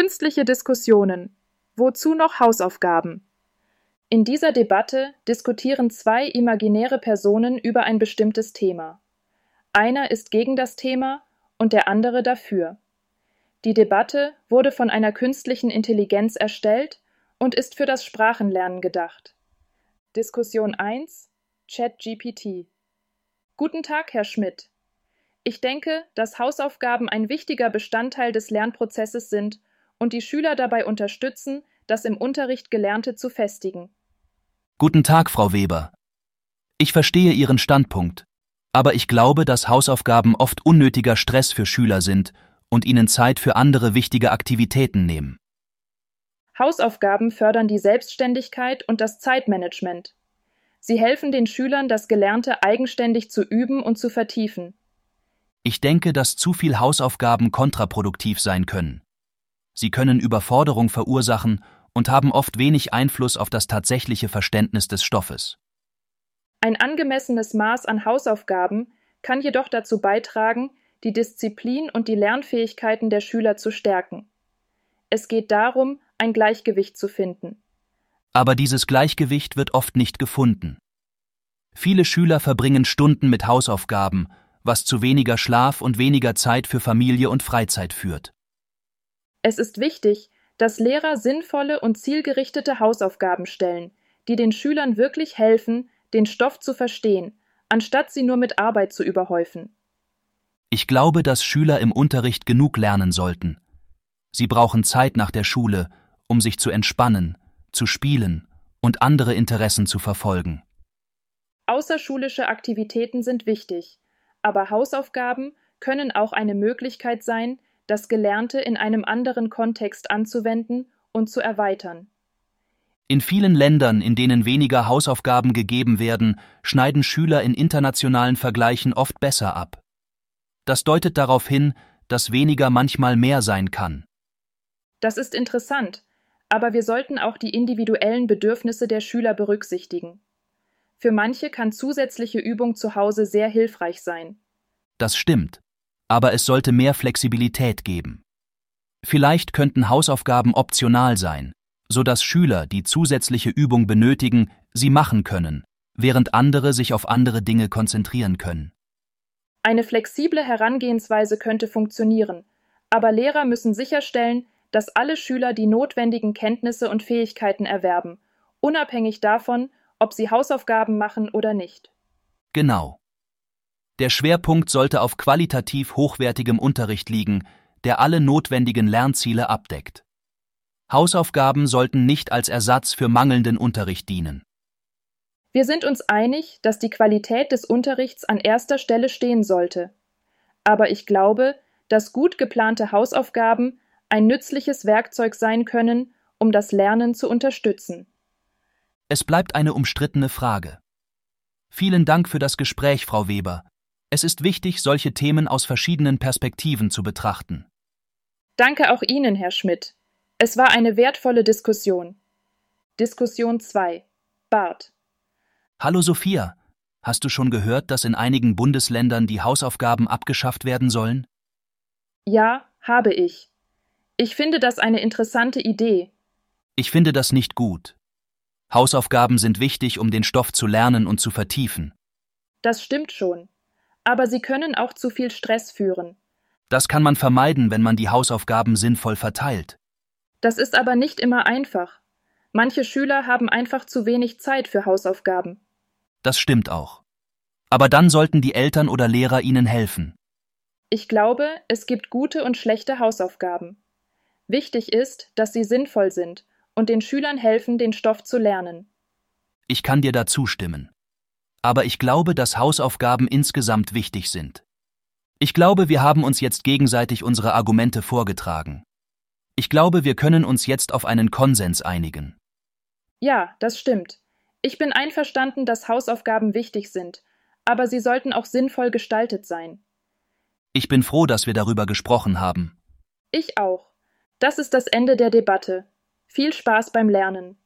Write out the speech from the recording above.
Künstliche Diskussionen. Wozu noch Hausaufgaben? In dieser Debatte diskutieren zwei imaginäre Personen über ein bestimmtes Thema. Einer ist gegen das Thema und der andere dafür. Die Debatte wurde von einer künstlichen Intelligenz erstellt und ist für das Sprachenlernen gedacht. Diskussion 1 ChatGPT Guten Tag, Herr Schmidt. Ich denke, dass Hausaufgaben ein wichtiger Bestandteil des Lernprozesses sind und die Schüler dabei unterstützen, das im Unterricht Gelernte zu festigen. Guten Tag, Frau Weber. Ich verstehe Ihren Standpunkt, aber ich glaube, dass Hausaufgaben oft unnötiger Stress für Schüler sind und ihnen Zeit für andere wichtige Aktivitäten nehmen. Hausaufgaben fördern die Selbstständigkeit und das Zeitmanagement. Sie helfen den Schülern, das Gelernte eigenständig zu üben und zu vertiefen. Ich denke, dass zu viel Hausaufgaben kontraproduktiv sein können. Sie können Überforderung verursachen und haben oft wenig Einfluss auf das tatsächliche Verständnis des Stoffes. Ein angemessenes Maß an Hausaufgaben kann jedoch dazu beitragen, die Disziplin und die Lernfähigkeiten der Schüler zu stärken. Es geht darum, ein Gleichgewicht zu finden. Aber dieses Gleichgewicht wird oft nicht gefunden. Viele Schüler verbringen Stunden mit Hausaufgaben, was zu weniger Schlaf und weniger Zeit für Familie und Freizeit führt. Es ist wichtig, dass Lehrer sinnvolle und zielgerichtete Hausaufgaben stellen, die den Schülern wirklich helfen, den Stoff zu verstehen, anstatt sie nur mit Arbeit zu überhäufen. Ich glaube, dass Schüler im Unterricht genug lernen sollten. Sie brauchen Zeit nach der Schule, um sich zu entspannen, zu spielen und andere Interessen zu verfolgen. Außerschulische Aktivitäten sind wichtig, aber Hausaufgaben können auch eine Möglichkeit sein, das Gelernte in einem anderen Kontext anzuwenden und zu erweitern. In vielen Ländern, in denen weniger Hausaufgaben gegeben werden, schneiden Schüler in internationalen Vergleichen oft besser ab. Das deutet darauf hin, dass weniger manchmal mehr sein kann. Das ist interessant, aber wir sollten auch die individuellen Bedürfnisse der Schüler berücksichtigen. Für manche kann zusätzliche Übung zu Hause sehr hilfreich sein. Das stimmt, aber es sollte mehr Flexibilität geben. Vielleicht könnten Hausaufgaben optional sein, so dass Schüler, die zusätzliche Übung benötigen, sie machen können, während andere sich auf andere Dinge konzentrieren können. Eine flexible Herangehensweise könnte funktionieren, aber Lehrer müssen sicherstellen, dass alle Schüler die notwendigen Kenntnisse und Fähigkeiten erwerben, unabhängig davon, ob sie Hausaufgaben machen oder nicht. Genau. Der Schwerpunkt sollte auf qualitativ hochwertigem Unterricht liegen, der alle notwendigen Lernziele abdeckt. Hausaufgaben sollten nicht als Ersatz für mangelnden Unterricht dienen. Wir sind uns einig, dass die Qualität des Unterrichts an erster Stelle stehen sollte. Aber ich glaube, dass gut geplante Hausaufgaben ein nützliches Werkzeug sein können, um das Lernen zu unterstützen. Es bleibt eine umstrittene Frage. Vielen Dank für das Gespräch, Frau Weber. Es ist wichtig, solche Themen aus verschiedenen Perspektiven zu betrachten. Danke auch Ihnen, Herr Schmidt. Es war eine wertvolle Diskussion. Diskussion 2. Bart. Hallo Sophia, hast du schon gehört, dass in einigen Bundesländern die Hausaufgaben abgeschafft werden sollen? Ja, habe ich. Ich finde das eine interessante Idee. Ich finde das nicht gut. Hausaufgaben sind wichtig, um den Stoff zu lernen und zu vertiefen. Das stimmt schon. Aber sie können auch zu viel Stress führen. Das kann man vermeiden, wenn man die Hausaufgaben sinnvoll verteilt. Das ist aber nicht immer einfach. Manche Schüler haben einfach zu wenig Zeit für Hausaufgaben. Das stimmt auch. Aber dann sollten die Eltern oder Lehrer ihnen helfen. Ich glaube, es gibt gute und schlechte Hausaufgaben. Wichtig ist, dass sie sinnvoll sind und den Schülern helfen, den Stoff zu lernen. Ich kann dir da zustimmen. Aber ich glaube, dass Hausaufgaben insgesamt wichtig sind. Ich glaube, wir haben uns jetzt gegenseitig unsere Argumente vorgetragen. Ich glaube, wir können uns jetzt auf einen Konsens einigen. Ja, das stimmt. Ich bin einverstanden, dass Hausaufgaben wichtig sind, aber sie sollten auch sinnvoll gestaltet sein. Ich bin froh, dass wir darüber gesprochen haben. Ich auch. Das ist das Ende der Debatte. Viel Spaß beim Lernen.